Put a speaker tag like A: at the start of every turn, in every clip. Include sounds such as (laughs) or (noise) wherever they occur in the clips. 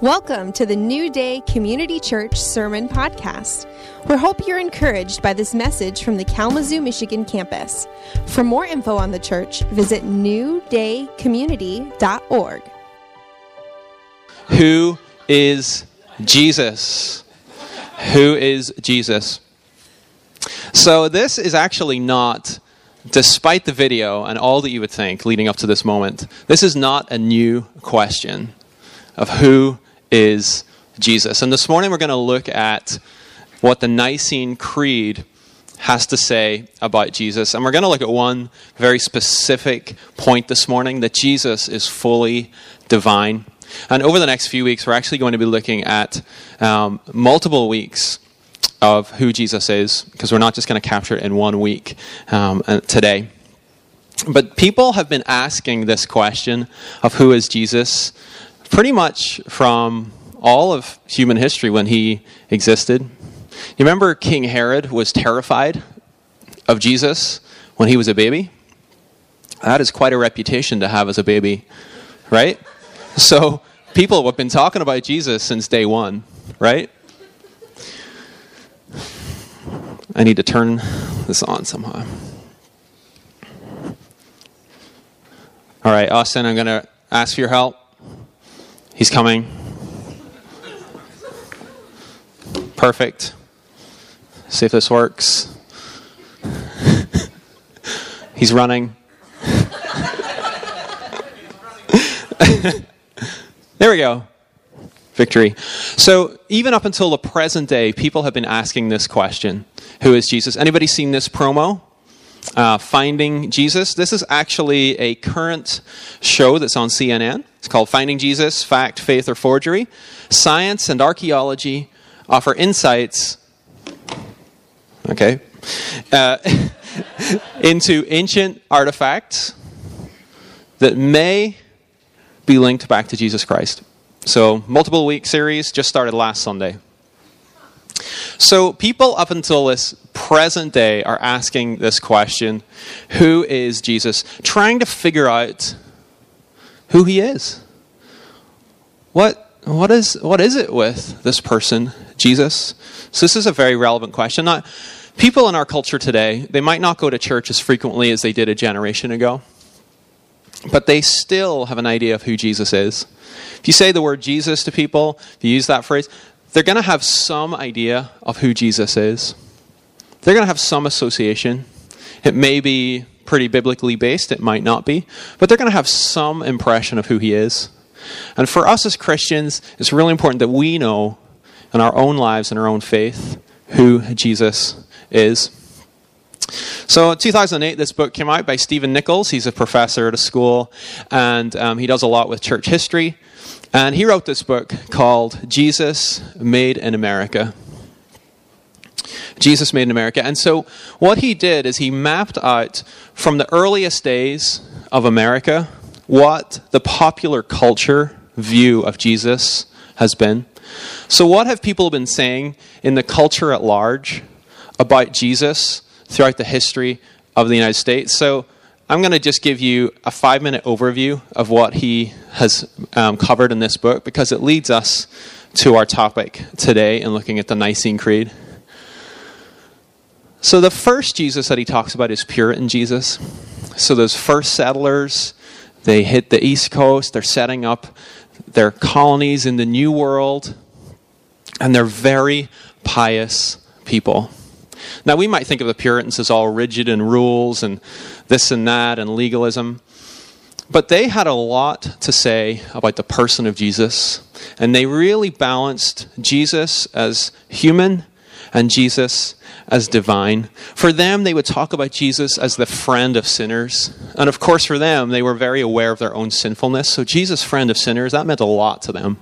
A: Welcome to the New Day Community Church Sermon Podcast. We hope you're encouraged by this message from the Kalamazoo, Michigan campus. For more info on the church, visit newdaycommunity.org.
B: Who is Jesus? Who is Jesus? So, this is actually not, despite the video and all that you would think leading up to this moment, this is not a new question of who is Jesus. And this morning we're going to look at what the Nicene Creed has to say about Jesus. And we're going to look at one very specific point this morning that Jesus is fully divine. And over the next few weeks, we're actually going to be looking at um, multiple weeks of who Jesus is, because we're not just going to capture it in one week um, today. But people have been asking this question of who is Jesus pretty much from all of human history when he existed. You remember King Herod was terrified of Jesus when he was a baby? That is quite a reputation to have as a baby, right? So people have been talking about Jesus since day one, right? I need to turn this on somehow. All right, Austin, I'm going to ask for your help. He's coming. Perfect. See if this works. (laughs) He's running. (laughs) there we go. Victory. So, even up until the present day, people have been asking this question Who is Jesus? Anybody seen this promo? Uh, Finding Jesus. This is actually a current show that's on CNN. It's called Finding Jesus Fact, Faith, or Forgery. Science and archaeology offer insights. Okay. Uh, (laughs) into ancient artifacts that may be linked back to Jesus Christ. So, multiple week series just started last Sunday. So, people up until this present day are asking this question Who is Jesus? Trying to figure out who he is. What, what, is, what is it with this person, Jesus? So, this is a very relevant question. Not, people in our culture today, they might not go to church as frequently as they did a generation ago, but they still have an idea of who Jesus is. If you say the word Jesus to people, if you use that phrase, they're going to have some idea of who Jesus is. They're going to have some association. It may be pretty biblically based, it might not be, but they're going to have some impression of who he is. And for us as Christians, it's really important that we know in our own lives and our own faith who Jesus is. So, in 2008, this book came out by Stephen Nichols. He's a professor at a school, and um, he does a lot with church history. And he wrote this book called Jesus Made in America. Jesus Made in America. And so, what he did is he mapped out from the earliest days of America what the popular culture view of Jesus has been. So, what have people been saying in the culture at large about Jesus throughout the history of the United States? So, I'm going to just give you a five minute overview of what he has um, covered in this book because it leads us to our topic today in looking at the Nicene Creed. So, the first Jesus that he talks about is Puritan Jesus. So, those first settlers, they hit the East Coast, they're setting up their colonies in the New World, and they're very pious people. Now, we might think of the Puritans as all rigid and rules and this and that and legalism. But they had a lot to say about the person of Jesus. And they really balanced Jesus as human and Jesus as divine. For them, they would talk about Jesus as the friend of sinners. And of course, for them, they were very aware of their own sinfulness. So, Jesus, friend of sinners, that meant a lot to them.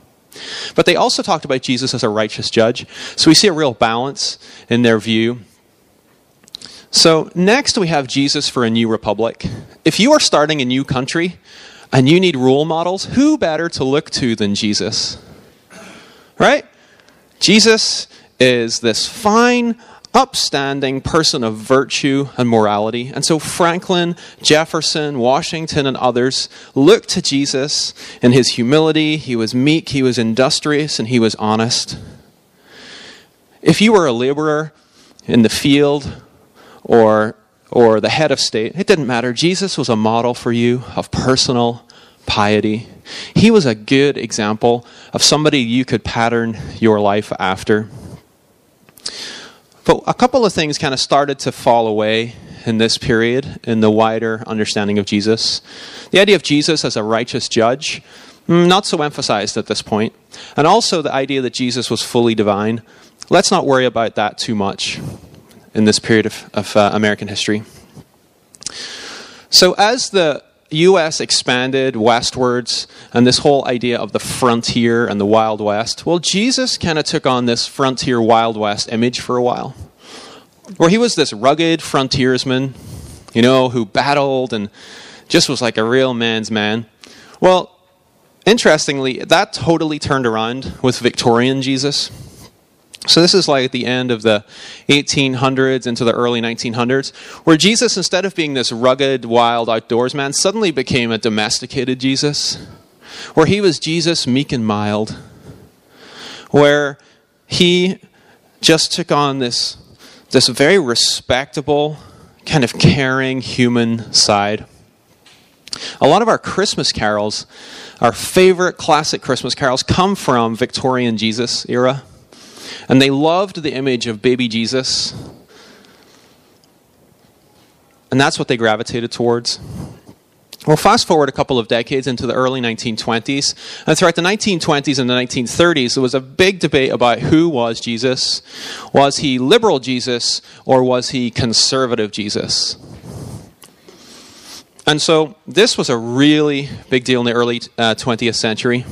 B: But they also talked about Jesus as a righteous judge. So we see a real balance in their view. So, next we have Jesus for a new republic. If you are starting a new country and you need role models, who better to look to than Jesus? Right? Jesus is this fine, upstanding person of virtue and morality. And so Franklin, Jefferson, Washington, and others looked to Jesus in his humility. He was meek, he was industrious, and he was honest. If you were a laborer in the field or, or the head of state, it didn't matter. Jesus was a model for you of personal piety. He was a good example of somebody you could pattern your life after. But a couple of things kind of started to fall away in this period in the wider understanding of Jesus. The idea of Jesus as a righteous judge, mm, not so emphasized at this point. And also the idea that Jesus was fully divine. Let's not worry about that too much in this period of, of uh, American history. So, as the US expanded westwards and this whole idea of the frontier and the Wild West, well, Jesus kind of took on this frontier Wild West image for a while. Where he was this rugged frontiersman, you know, who battled and just was like a real man's man. Well, interestingly, that totally turned around with Victorian Jesus. So this is like the end of the 1800s into the early 1900s, where Jesus, instead of being this rugged, wild outdoorsman, suddenly became a domesticated Jesus, where he was Jesus meek and mild, where he just took on this, this very respectable, kind of caring human side. A lot of our Christmas carols, our favorite classic Christmas carols, come from Victorian Jesus era. And they loved the image of baby Jesus. And that's what they gravitated towards. Well, fast forward a couple of decades into the early 1920s. And throughout the 1920s and the 1930s, there was a big debate about who was Jesus. Was he liberal Jesus or was he conservative Jesus? And so this was a really big deal in the early uh, 20th century.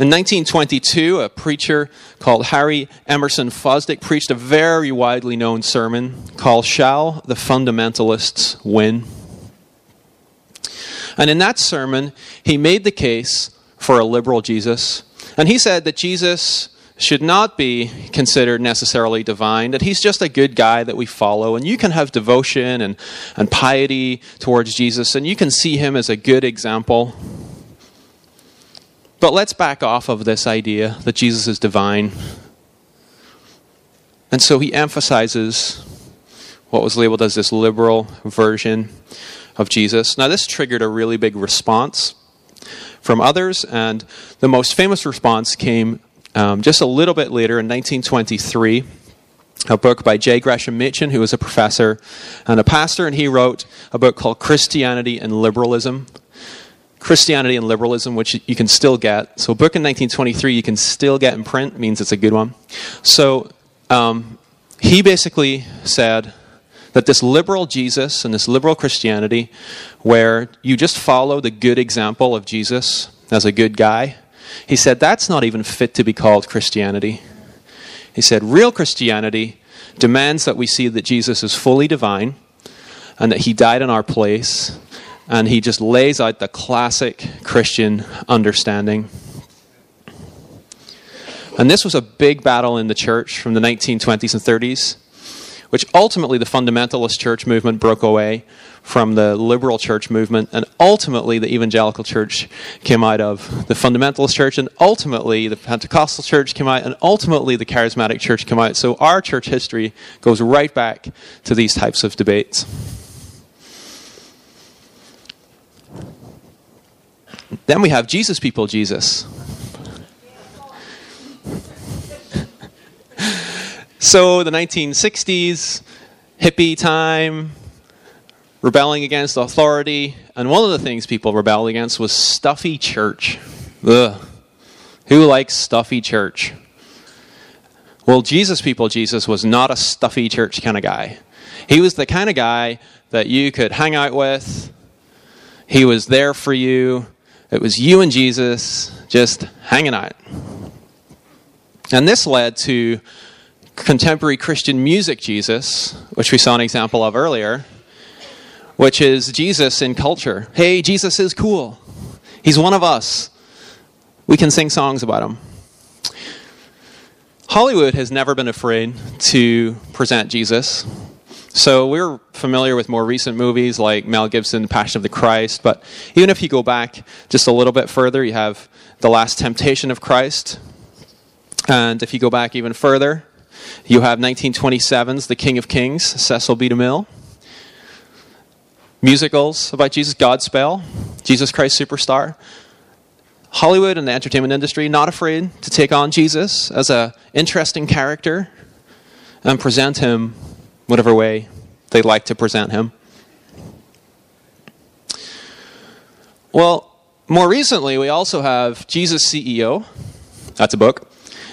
B: In 1922, a preacher called Harry Emerson Fosdick preached a very widely known sermon called Shall the Fundamentalists Win? And in that sermon, he made the case for a liberal Jesus. And he said that Jesus should not be considered necessarily divine, that he's just a good guy that we follow. And you can have devotion and, and piety towards Jesus, and you can see him as a good example. But let's back off of this idea that Jesus is divine. And so he emphasizes what was labeled as this liberal version of Jesus. Now, this triggered a really big response from others, and the most famous response came um, just a little bit later in 1923 a book by J. Gresham Machen, who was a professor and a pastor, and he wrote a book called Christianity and Liberalism. Christianity and Liberalism, which you can still get. So, a book in 1923 you can still get in print, means it's a good one. So, um, he basically said that this liberal Jesus and this liberal Christianity, where you just follow the good example of Jesus as a good guy, he said that's not even fit to be called Christianity. He said real Christianity demands that we see that Jesus is fully divine and that he died in our place and he just lays out the classic Christian understanding. And this was a big battle in the church from the 1920s and 30s, which ultimately the fundamentalist church movement broke away from the liberal church movement, and ultimately the evangelical church came out of the fundamentalist church, and ultimately the Pentecostal church came out, and ultimately the charismatic church came out. So our church history goes right back to these types of debates. Then we have Jesus people, Jesus. so the 1960s, hippie time, rebelling against authority, and one of the things people rebelled against was stuffy church. Ugh. Who likes stuffy church? Well, Jesus people, Jesus was not a stuffy church kind of guy. He was the kind of guy that you could hang out with. He was there for you. It was you and Jesus just hanging out. And this led to contemporary Christian music Jesus, which we saw an example of earlier, which is Jesus in culture. Hey, Jesus is cool. He's one of us. We can sing songs about him. Hollywood has never been afraid to present Jesus. So we're familiar with more recent movies like Mel Gibson, Passion of the Christ, but even if you go back just a little bit further, you have The Last Temptation of Christ. And if you go back even further, you have 1927's The King of Kings, Cecil B. DeMille. Musicals about Jesus, Godspell, Jesus Christ Superstar. Hollywood and the entertainment industry not afraid to take on Jesus as an interesting character and present him whatever way they'd like to present him. Well, more recently, we also have Jesus CEO. That's a book.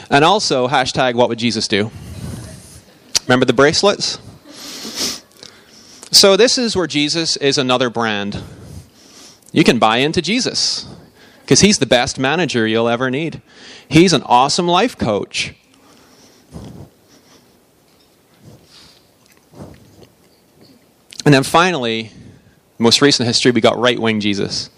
B: And also hashtag what would Jesus do? Remember the bracelets? So this is where Jesus is another brand. You can buy into Jesus because he's the best manager you'll ever need. He's an awesome life coach. And then finally, most recent history, we got right wing Jesus.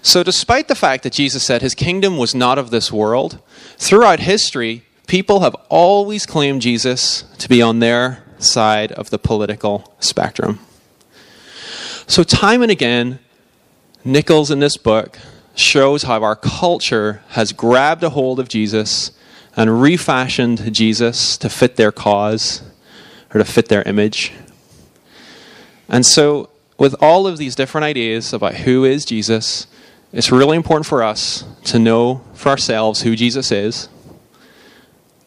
B: So, despite the fact that Jesus said his kingdom was not of this world, throughout history, people have always claimed Jesus to be on their side of the political spectrum. So, time and again, Nichols in this book shows how our culture has grabbed a hold of Jesus and refashioned Jesus to fit their cause or to fit their image. And so, with all of these different ideas about who is Jesus, it's really important for us to know for ourselves who Jesus is,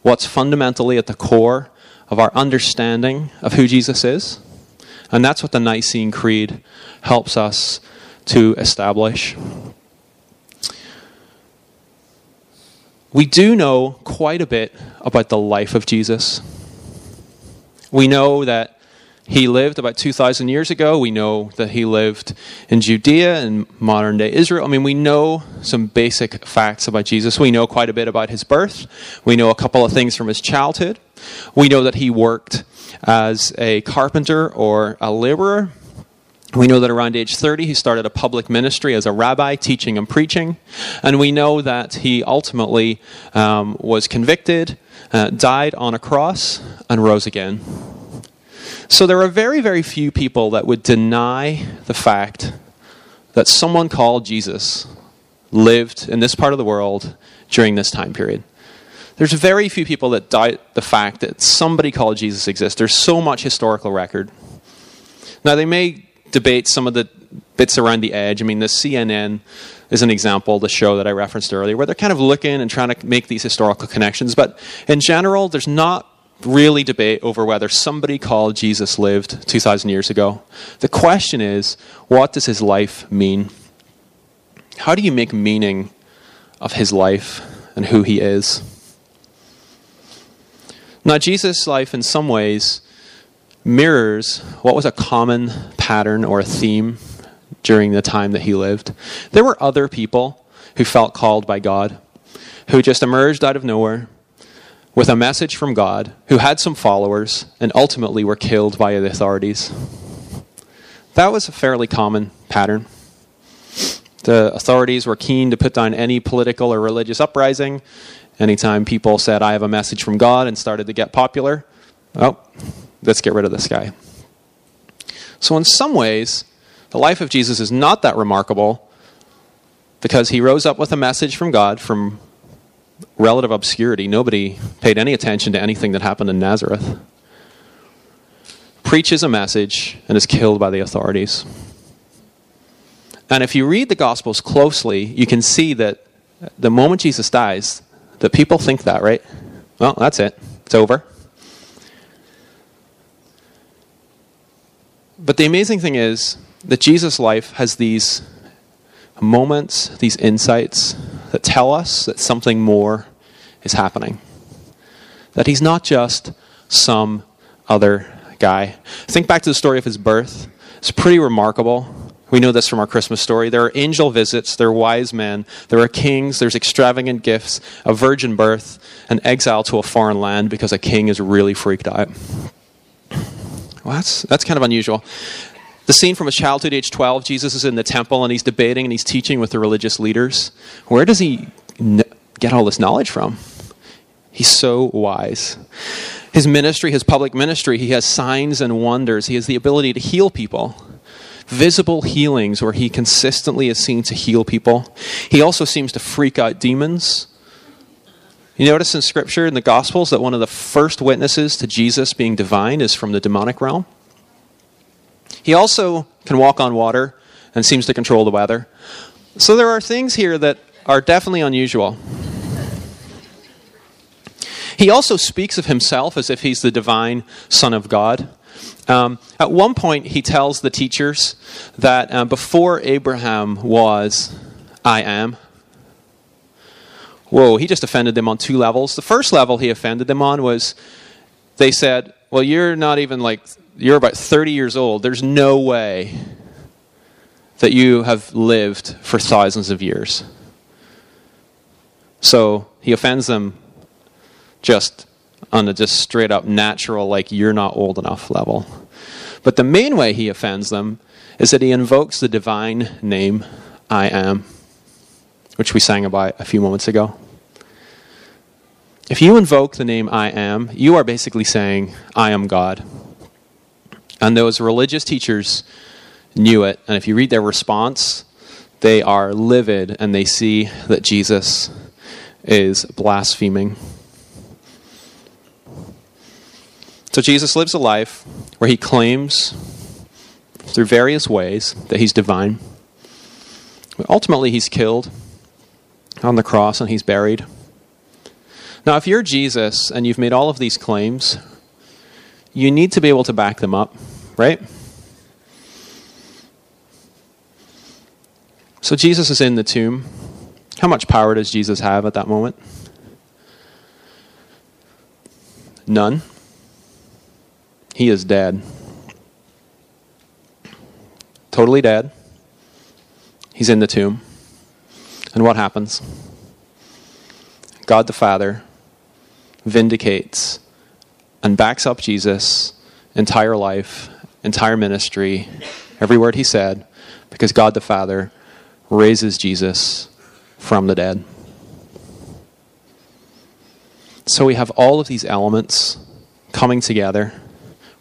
B: what's fundamentally at the core of our understanding of who Jesus is. And that's what the Nicene Creed helps us to establish. We do know quite a bit about the life of Jesus. We know that he lived about 2,000 years ago. We know that he lived in Judea and modern day Israel. I mean, we know some basic facts about Jesus. We know quite a bit about his birth. We know a couple of things from his childhood. We know that he worked as a carpenter or a laborer. We know that around age 30, he started a public ministry as a rabbi, teaching and preaching. And we know that he ultimately um, was convicted, uh, died on a cross, and rose again. So there are very, very few people that would deny the fact that someone called Jesus lived in this part of the world during this time period. There's very few people that doubt the fact that somebody called Jesus exists. There's so much historical record. Now, they may debate some of the bits around the edge. I mean, the CNN is an example, the show that I referenced earlier, where they're kind of looking and trying to make these historical connections. But in general, there's not really debate over whether somebody called Jesus lived 2,000 years ago. The question is, what does his life mean? How do you make meaning of his life and who he is? Now, Jesus' life, in some ways, mirrors what was a common pattern or a theme during the time that he lived. There were other people who felt called by God, who just emerged out of nowhere with a message from God who had some followers and ultimately were killed by the authorities. That was a fairly common pattern. The authorities were keen to put down any political or religious uprising. Anytime people said, I have a message from God, and started to get popular, oh, let's get rid of this guy. So, in some ways, the life of Jesus is not that remarkable because he rose up with a message from God from relative obscurity. Nobody paid any attention to anything that happened in Nazareth. Preaches a message and is killed by the authorities. And if you read the Gospels closely, you can see that the moment Jesus dies, that people think that, right? Well, that's it. It's over. But the amazing thing is that Jesus' life has these moments, these insights that tell us that something more is happening. That he's not just some other guy. Think back to the story of his birth. It's pretty remarkable. We know this from our Christmas story. There are angel visits, there are wise men, there are kings, there's extravagant gifts, a virgin birth, an exile to a foreign land because a king is really freaked out. Well, that's, that's kind of unusual. The scene from his childhood, age 12, Jesus is in the temple and he's debating and he's teaching with the religious leaders. Where does he get all this knowledge from? He's so wise. His ministry, his public ministry, he has signs and wonders. He has the ability to heal people. Visible healings where he consistently is seen to heal people. He also seems to freak out demons. You notice in Scripture, in the Gospels, that one of the first witnesses to Jesus being divine is from the demonic realm. He also can walk on water and seems to control the weather. So there are things here that are definitely unusual. He also speaks of himself as if he's the divine Son of God. Um, at one point, he tells the teachers that uh, before Abraham was, I am. Whoa, he just offended them on two levels. The first level he offended them on was they said, Well, you're not even like, you're about 30 years old. There's no way that you have lived for thousands of years. So he offends them just on a just straight up natural, like you're not old enough level. But the main way he offends them is that he invokes the divine name, I am, which we sang about a few moments ago. If you invoke the name I am, you are basically saying, I am God. And those religious teachers knew it. And if you read their response, they are livid and they see that Jesus is blaspheming. So Jesus lives a life where he claims through various ways that he's divine. But ultimately, he's killed on the cross and he's buried. Now, if you're Jesus and you've made all of these claims, you need to be able to back them up, right? So Jesus is in the tomb. How much power does Jesus have at that moment? None. He is dead. Totally dead. He's in the tomb. And what happens? God the Father vindicates and backs up Jesus' entire life, entire ministry, every word he said, because God the Father raises Jesus from the dead. So we have all of these elements coming together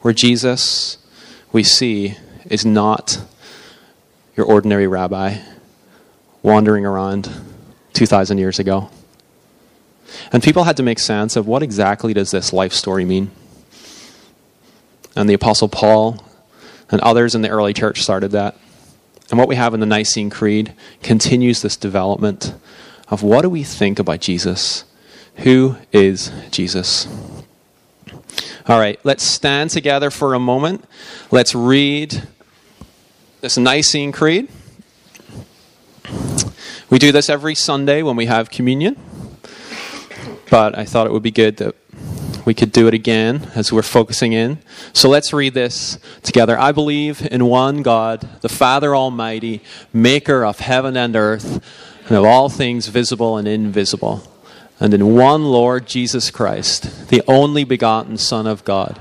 B: where Jesus, we see, is not your ordinary rabbi wandering around 2,000 years ago. And people had to make sense of what exactly does this life story mean. And the Apostle Paul and others in the early church started that. And what we have in the Nicene Creed continues this development of what do we think about Jesus? Who is Jesus? All right, let's stand together for a moment. Let's read this Nicene Creed. We do this every Sunday when we have communion, but I thought it would be good that we could do it again as we're focusing in. So let's read this together. I believe in one God, the Father Almighty, maker of heaven and earth, and of all things visible and invisible, and in one Lord Jesus Christ, the only begotten Son of God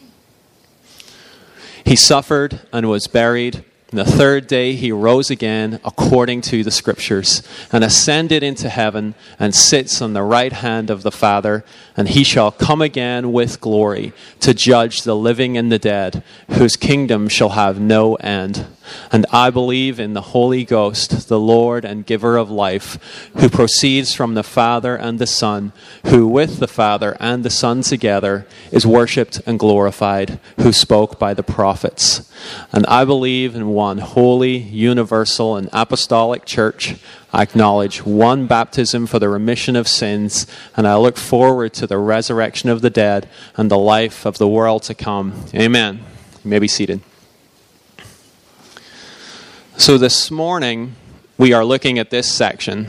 B: he suffered and was buried. And the third day he rose again according to the scriptures and ascended into heaven and sits on the right hand of the Father. And he shall come again with glory to judge the living and the dead, whose kingdom shall have no end. And I believe in the Holy Ghost, the Lord and giver of life, who proceeds from the Father and the Son, who with the Father and the Son together is worshipped and glorified, who spoke by the prophets. And I believe in one holy, universal, and apostolic church. I acknowledge one baptism for the remission of sins, and I look forward to the resurrection of the dead and the life of the world to come. Amen. You may be seated. So this morning, we are looking at this section.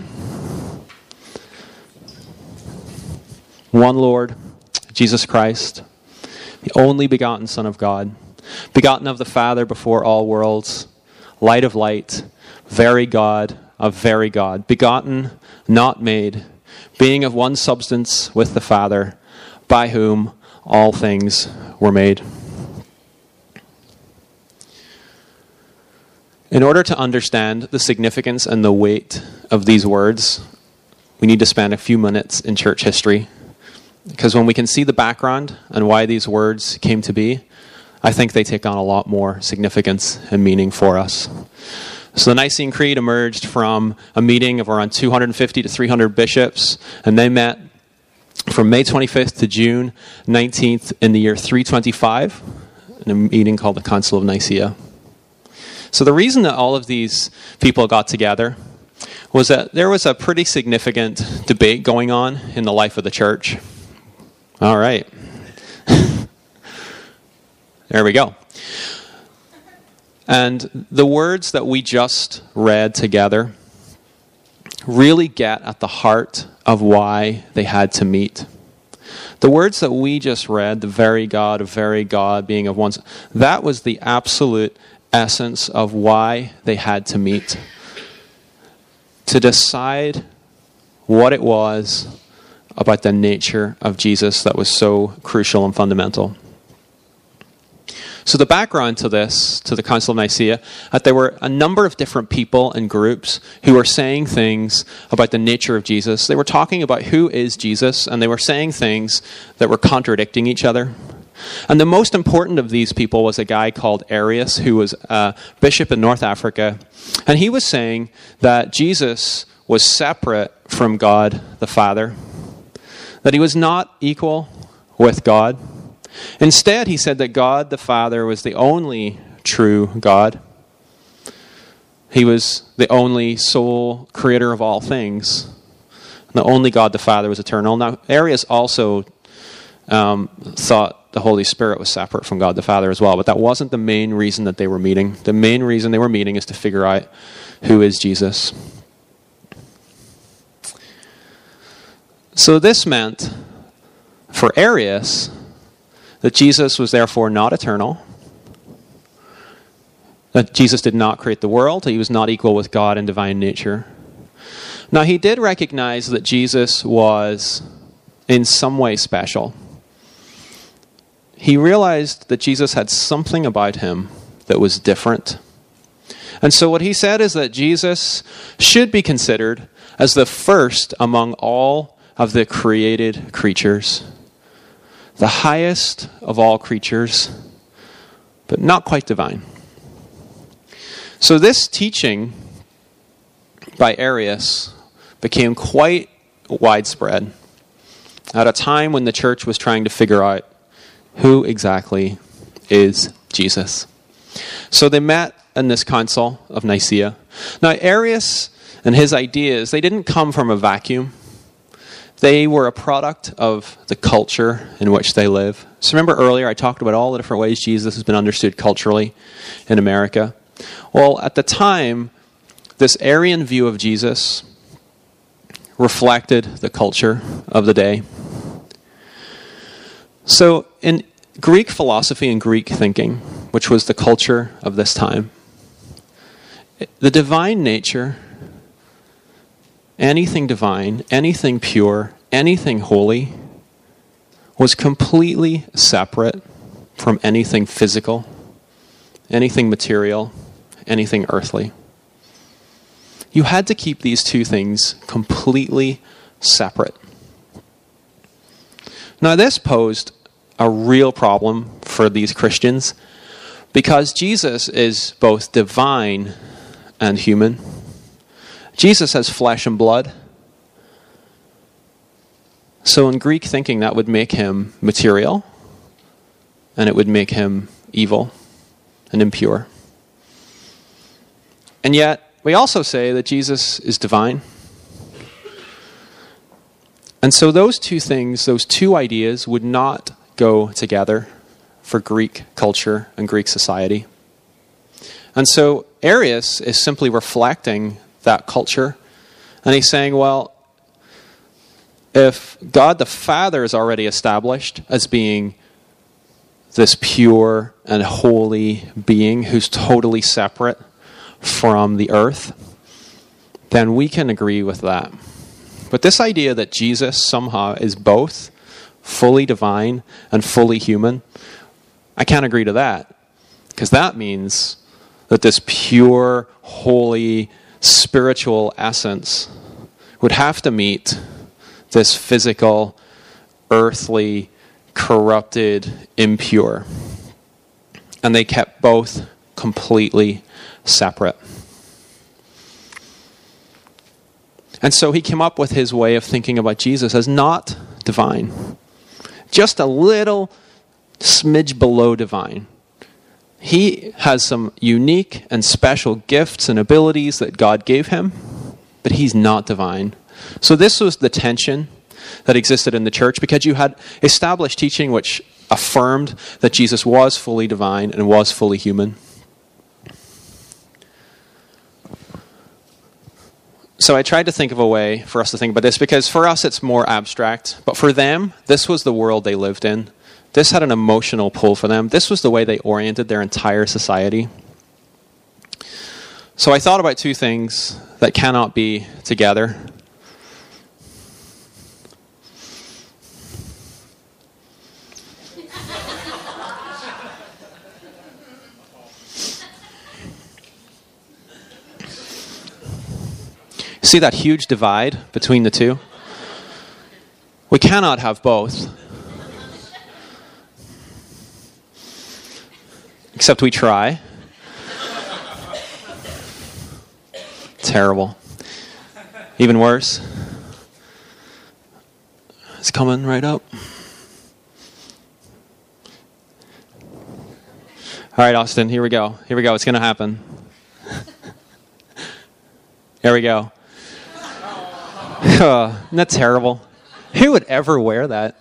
B: One Lord, Jesus Christ, the only begotten Son of God, begotten of the Father before all worlds, light of light, very God of very God, begotten, not made, being of one substance with the Father, by whom all things were made. In order to understand the significance and the weight of these words, we need to spend a few minutes in church history. Because when we can see the background and why these words came to be, I think they take on a lot more significance and meaning for us. So the Nicene Creed emerged from a meeting of around 250 to 300 bishops, and they met from May 25th to June 19th in the year 325 in a meeting called the Council of Nicaea. So the reason that all of these people got together was that there was a pretty significant debate going on in the life of the church. All right. There we go. And the words that we just read together really get at the heart of why they had to meet. The words that we just read, the very God of very God being of one, that was the absolute essence of why they had to meet. To decide what it was about the nature of Jesus that was so crucial and fundamental. So, the background to this, to the Council of Nicaea, that there were a number of different people and groups who were saying things about the nature of Jesus. They were talking about who is Jesus, and they were saying things that were contradicting each other. And the most important of these people was a guy called Arius, who was a bishop in North Africa. And he was saying that Jesus was separate from God the Father, that he was not equal with God. Instead, he said that God the Father was the only true God. He was the only sole creator of all things. The only God the Father was eternal. Now, Arius also um, thought the Holy Spirit was separate from God the Father as well. But that wasn't the main reason that they were meeting. The main reason they were meeting is to figure out who is Jesus. So this meant for Arius that Jesus was therefore not eternal, that Jesus did not create the world, he was not equal with God in divine nature. Now, he did recognize that Jesus was in some way special he realized that Jesus had something about him that was different. And so, what he said is that Jesus should be considered as the first among all of the created creatures, the highest of all creatures, but not quite divine. So, this teaching by Arius became quite widespread at a time when the church was trying to figure out who exactly is Jesus? So they met in this council of Nicaea. Now, Arius and his ideas, they didn't come from a vacuum. They were a product of the culture in which they live. So remember earlier I talked about all the different ways Jesus has been understood culturally in America. Well, at the time, this Arian view of Jesus reflected the culture of the day. So, in Greek philosophy and Greek thinking, which was the culture of this time, the divine nature, anything divine, anything pure, anything holy, was completely separate from anything physical, anything material, anything earthly. You had to keep these two things completely separate. Now, this posed a real problem for these Christians because Jesus is both divine and human. Jesus has flesh and blood. So, in Greek thinking, that would make him material and it would make him evil and impure. And yet, we also say that Jesus is divine and so those two things, those two ideas, would not go together for Greek culture and Greek society. And so Arius is simply reflecting that culture. And he's saying, well, if God the Father is already established as being this pure and holy being who's totally separate from the earth, then we can agree with that. But this idea that Jesus somehow is both fully divine and fully human, I can't agree to that. Because that means that this pure, holy, spiritual essence would have to meet this physical, earthly, corrupted, impure. And they kept both completely separate. And so he came up with his way of thinking about Jesus as not divine, just a little smidge below divine. He has some unique and special gifts and abilities that God gave him, but he's not divine. So, this was the tension that existed in the church because you had established teaching which affirmed that Jesus was fully divine and was fully human. So I tried to think of a way for us to think about this because for us it's more abstract, but for them, this was the world they lived in. This had an emotional pull for them. This was the way they oriented their entire society. So I thought about two things that cannot be together. See that huge divide between the two? We cannot have both. Except we try. Terrible. Even worse. It's coming right up. All right, Austin, here we go. Here we go. It's going to happen. Here we go. (laughs) Isn't that terrible? Who would ever wear that?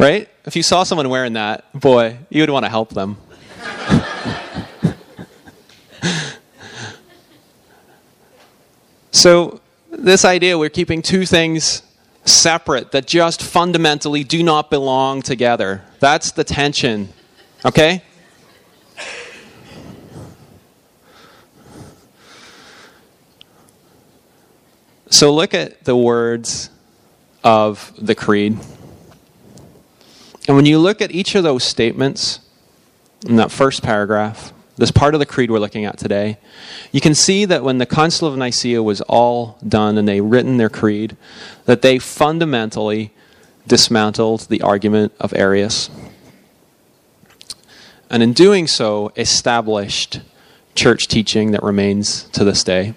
B: Right? If you saw someone wearing that, boy, you would want to help them. so, this idea we're keeping two things separate that just fundamentally do not belong together. That's the tension. Okay? So look at the words of the creed. And when you look at each of those statements in that first paragraph, this part of the creed we're looking at today, you can see that when the Council of Nicaea was all done and they written their creed, that they fundamentally dismantled the argument of Arius. And in doing so, established church teaching that remains to this day.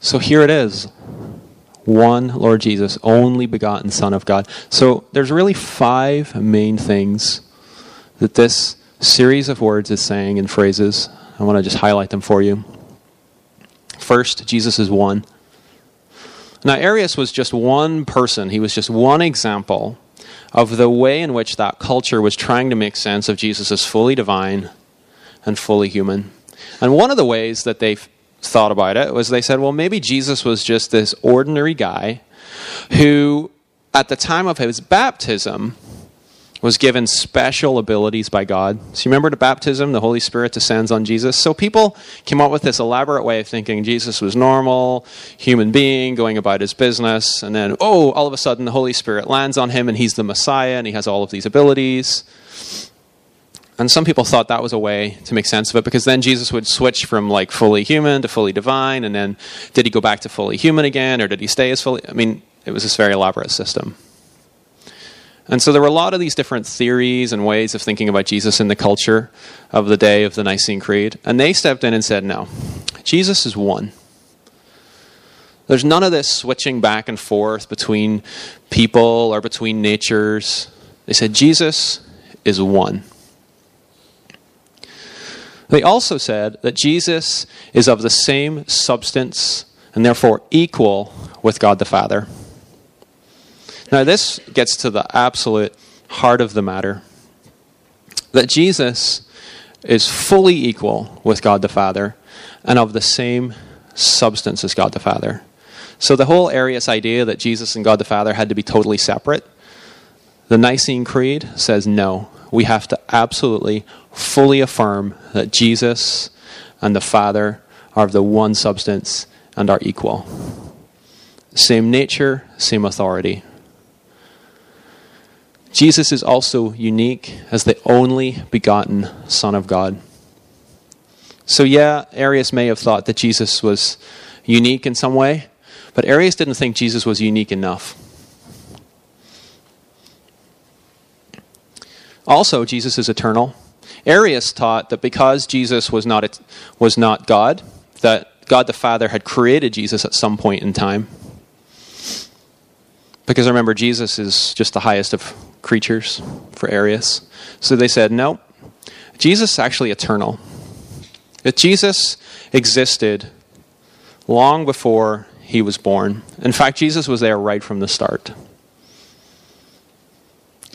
B: So here it is one Lord Jesus, only begotten Son of God. So there's really five main things that this series of words is saying in phrases. I want to just highlight them for you. First, Jesus is one. Now, Arius was just one person, he was just one example of the way in which that culture was trying to make sense of Jesus as fully divine and fully human. And one of the ways that they thought about it was they said, well, maybe Jesus was just this ordinary guy who, at the time of his baptism, was given special abilities by God. So you remember the baptism, the Holy Spirit descends on Jesus. So people came up with this elaborate way of thinking Jesus was normal, human being, going about his business, and then, oh, all of a sudden the Holy Spirit lands on him and he's the Messiah and he has all of these abilities. And some people thought that was a way to make sense of it because then Jesus would switch from like fully human to fully divine, and then did he go back to fully human again, or did he stay as fully? I mean, it was this very elaborate system. And so there were a lot of these different theories and ways of thinking about Jesus in the culture of the day of the Nicene Creed. And they stepped in and said, no, Jesus is one. There's none of this switching back and forth between people or between natures. They said, Jesus is one. They also said that Jesus is of the same substance and therefore equal with God the Father. Now, this gets to the absolute heart of the matter that Jesus is fully equal with God the Father and of the same substance as God the Father. So the whole Arius idea that Jesus and God the Father had to be totally separate, the Nicene Creed says no. We have to absolutely, fully affirm that Jesus and the Father are of the one substance and are equal. Same nature, same authority. Jesus is also unique as the only begotten Son of God. So, yeah, Arius may have thought that Jesus was unique in some way, but Arius didn't think Jesus was unique enough. Also, Jesus is eternal. Arius taught that because Jesus was not, was not God, that God the Father had created Jesus at some point in time. Because remember, Jesus is just the highest of creatures for Arius. So they said, no, Jesus is actually eternal. That Jesus existed long before he was born. In fact, Jesus was there right from the start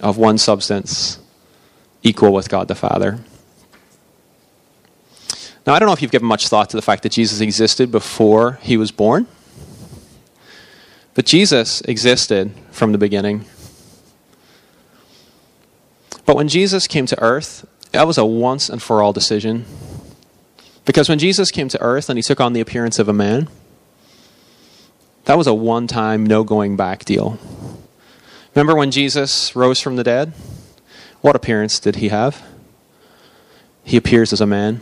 B: of one substance equal with God the Father. Now, I don't know if you've given much thought to the fact that Jesus existed before he was born, but Jesus existed from the beginning. But when Jesus came to earth, that was a once and for all decision. Because when Jesus came to earth and he took on the appearance of a man, that was a one time, no going back deal. Remember when Jesus rose from the dead? What appearance did he have? He appears as a man.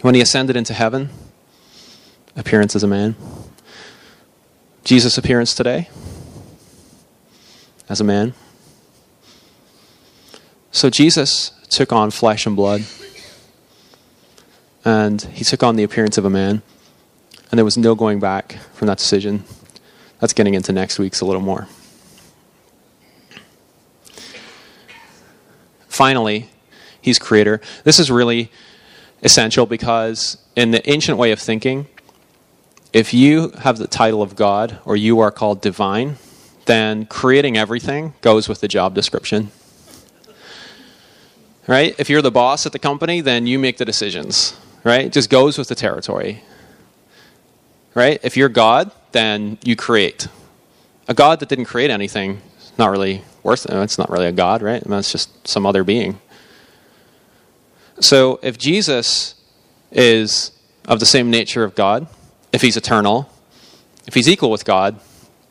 B: When he ascended into heaven, appearance as a man. Jesus' appearance today, as a man. So Jesus took on flesh and blood, and he took on the appearance of a man, and there was no going back from that decision. That's getting into next week's a little more. Finally, he's creator. This is really essential because in the ancient way of thinking, if you have the title of God or you are called divine, then creating everything goes with the job description. Right? If you're the boss at the company, then you make the decisions. Right? It just goes with the territory. Right? If you're God, then you create. A God that didn't create anything not really worth it. It's not really a God, right? It's just some other being. So if Jesus is of the same nature of God, if he's eternal, if he's equal with God,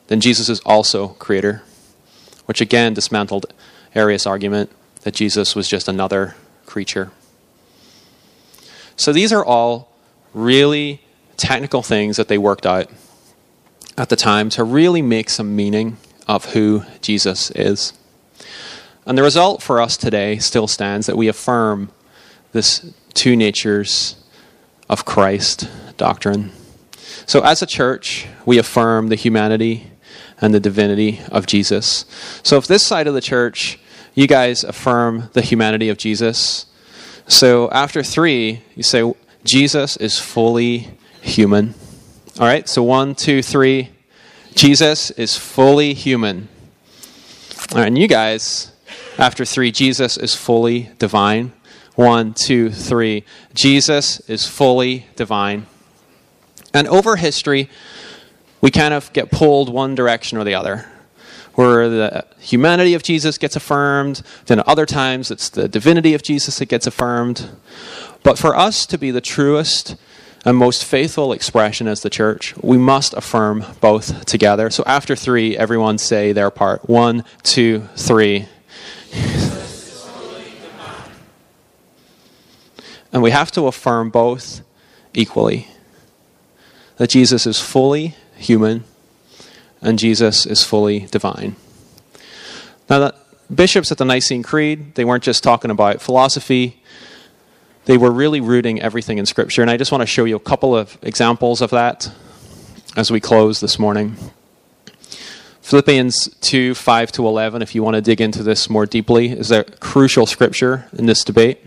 B: then Jesus is also creator, which again dismantled Arius' argument that Jesus was just another creature. So these are all really technical things that they worked out at the time to really make some meaning of who Jesus is. And the result for us today still stands that we affirm this two natures of Christ doctrine. So, as a church, we affirm the humanity and the divinity of Jesus. So, if this side of the church, you guys affirm the humanity of Jesus, so after three, you say, Jesus is fully human. All right, so one, two, three. Jesus is fully human. All right, and you guys, after three, Jesus is fully divine. One, two, three. Jesus is fully divine. And over history, we kind of get pulled one direction or the other. Where the humanity of Jesus gets affirmed, then other times it's the divinity of Jesus that gets affirmed. But for us to be the truest and most faithful expression as the church, we must affirm both together. So after three, everyone say their part. One, two, three. And we have to affirm both equally that Jesus is fully human and Jesus is fully divine. Now, the bishops at the Nicene Creed, they weren't just talking about philosophy, they were really rooting everything in Scripture. And I just want to show you a couple of examples of that as we close this morning. Philippians 2 5 to 11, if you want to dig into this more deeply, is a crucial scripture in this debate.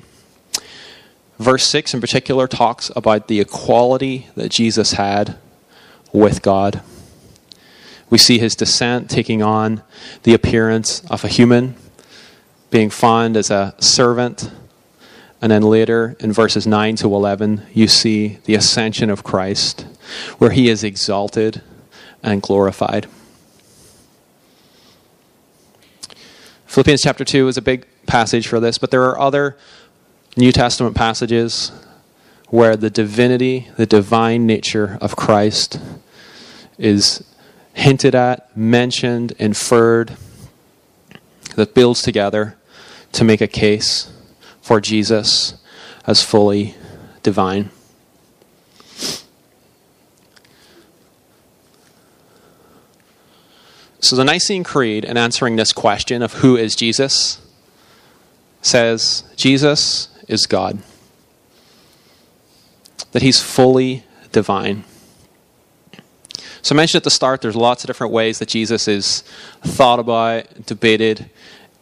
B: Verse 6 in particular talks about the equality that Jesus had with God. We see his descent taking on the appearance of a human, being found as a servant, And then later in verses 9 to 11, you see the ascension of Christ, where he is exalted and glorified. Philippians chapter 2 is a big passage for this, but there are other New Testament passages where the divinity, the divine nature of Christ is hinted at, mentioned, inferred, that builds together to make a case for Jesus as fully divine. So, the Nicene Creed, in answering this question of who is Jesus, says Jesus is God, that he's fully divine. So, I mentioned at the start, there's lots of different ways that Jesus is thought about, debated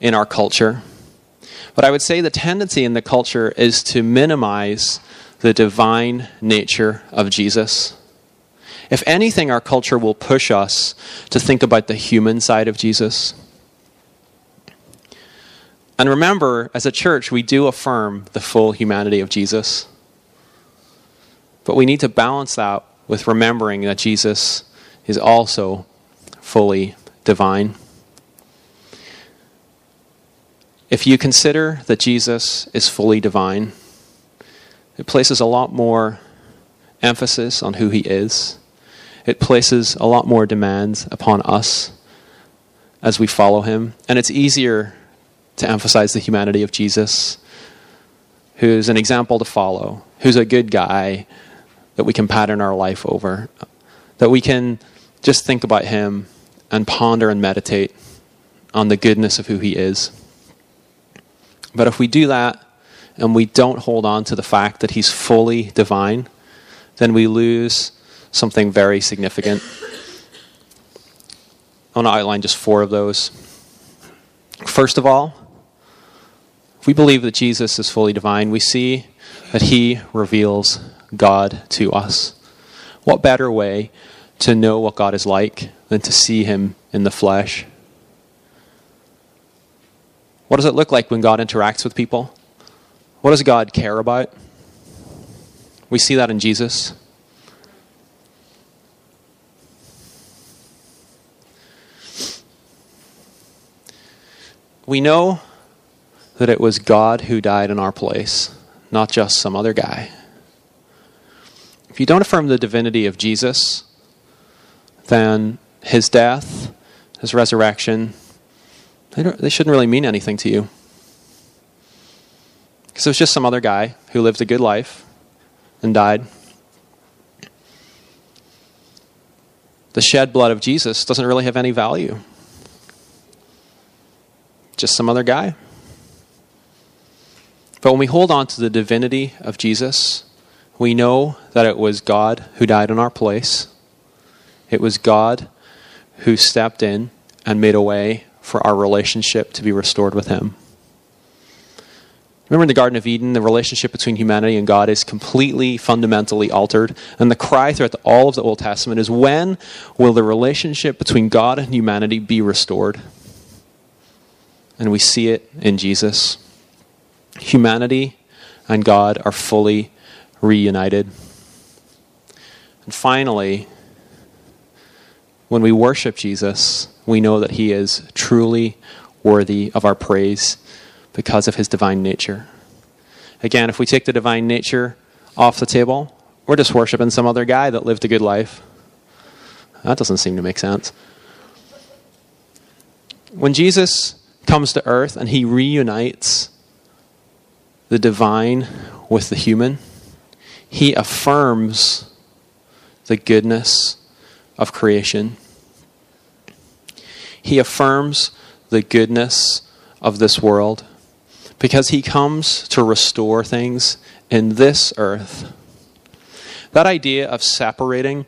B: in our culture. But I would say the tendency in the culture is to minimize the divine nature of Jesus. If anything, our culture will push us to think about the human side of Jesus. And remember, as a church, we do affirm the full humanity of Jesus. But we need to balance that with remembering that Jesus is also fully divine. If you consider that Jesus is fully divine, it places a lot more emphasis on who he is it places a lot more demands upon us as we follow him. And it's easier to emphasize the humanity of Jesus, who's an example to follow, who's a good guy that we can pattern our life over, that we can just think about him and ponder and meditate on the goodness of who he is. But if we do that and we don't hold on to the fact that he's fully divine, then we lose something very significant. I want to outline just four of those. First of all, if we believe that Jesus is fully divine, we see that he reveals God to us. What better way to know what God is like than to see him in the flesh? What does it look like when God interacts with people? What does God care about? We see that in Jesus. we know that it was God who died in our place, not just some other guy. If you don't affirm the divinity of Jesus, then his death, his resurrection, they, they shouldn't really mean anything to you. Because it was just some other guy who lived a good life and died. The shed blood of Jesus doesn't really have any value just some other guy. But when we hold on to the divinity of Jesus, we know that it was God who died in our place. It was God who stepped in and made a way for our relationship to be restored with Him. Remember in the Garden of Eden, the relationship between humanity and God is completely, fundamentally altered. And the cry throughout all of the Old Testament is when will the relationship between God and humanity be restored? and we see it in Jesus. Humanity and God are fully reunited. And finally, when we worship Jesus, we know that he is truly worthy of our praise because of his divine nature. Again, if we take the divine nature off the table, we're just worshiping some other guy that lived a good life. That doesn't seem to make sense. When Jesus comes to earth and he reunites the divine with the human. He affirms the goodness of creation. He affirms the goodness of this world because he comes to restore things in this earth. That idea of separating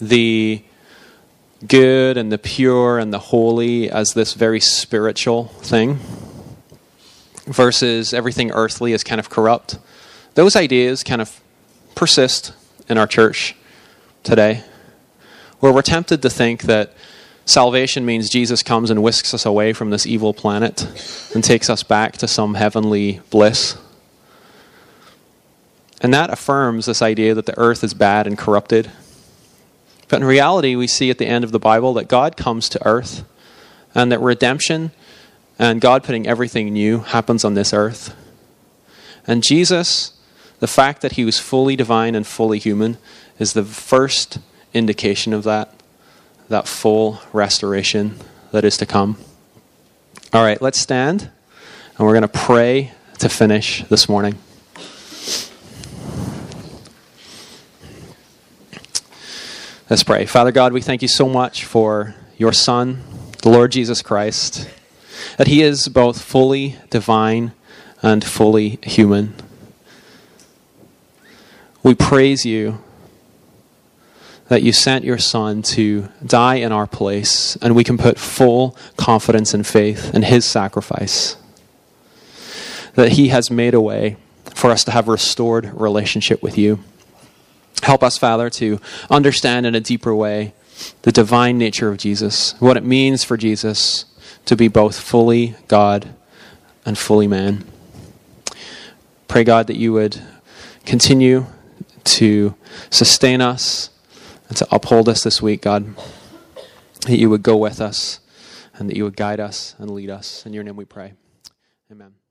B: the good and the pure and the holy as this very spiritual thing versus everything earthly as kind of corrupt. Those ideas kind of persist in our church today, where we're tempted to think that salvation means Jesus comes and whisks us away from this evil planet and takes us back to some heavenly bliss. And that affirms this idea that the earth is bad and corrupted. But in reality, we see at the end of the Bible that God comes to earth and that redemption and God putting everything new happens on this earth. And Jesus, the fact that he was fully divine and fully human, is the first indication of that, that full restoration that is to come. All right, let's stand and we're going to pray to finish this morning. Let's pray. Father God, we thank you so much for your Son, the Lord Jesus Christ, that he is both fully divine and fully human. We praise you that you sent your Son to die in our place, and we can put full confidence and faith in his sacrifice. That he has made a way for us to have restored relationship with you. Help us, Father, to understand in a deeper way the divine nature of Jesus, what it means for Jesus to be both fully God and fully man. Pray, God, that you would continue to sustain us and to uphold us this week, God. That you would go with us and that you would guide us and lead us. In your name we pray. Amen.